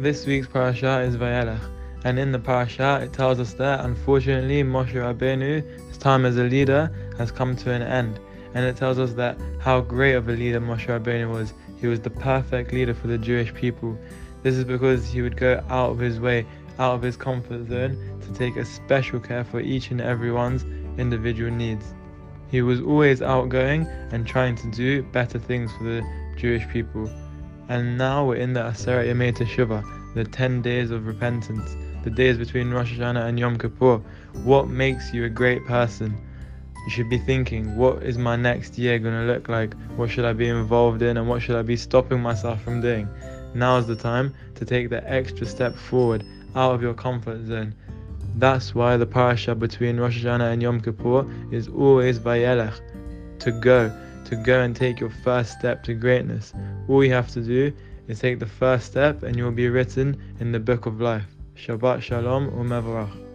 This week's parasha is Vayeilech, and in the parasha it tells us that unfortunately Moshe Rabbeinu, his time as a leader, has come to an end, and it tells us that how great of a leader Moshe Rabbeinu was. He was the perfect leader for the Jewish people. This is because he would go out of his way, out of his comfort zone, to take a special care for each and everyone's individual needs. He was always outgoing and trying to do better things for the Jewish people. And now we're in the Aseret Yemei Teshuvah, the 10 days of repentance, the days between Rosh Hashanah and Yom Kippur. What makes you a great person? You should be thinking, what is my next year going to look like? What should I be involved in and what should I be stopping myself from doing? Now is the time to take the extra step forward out of your comfort zone. That's why the parasha between Rosh Hashanah and Yom Kippur is always Vayeilech, to go to go and take your first step to greatness. All you have to do is take the first step and you will be written in the book of life. Shabbat Shalom Umevarach.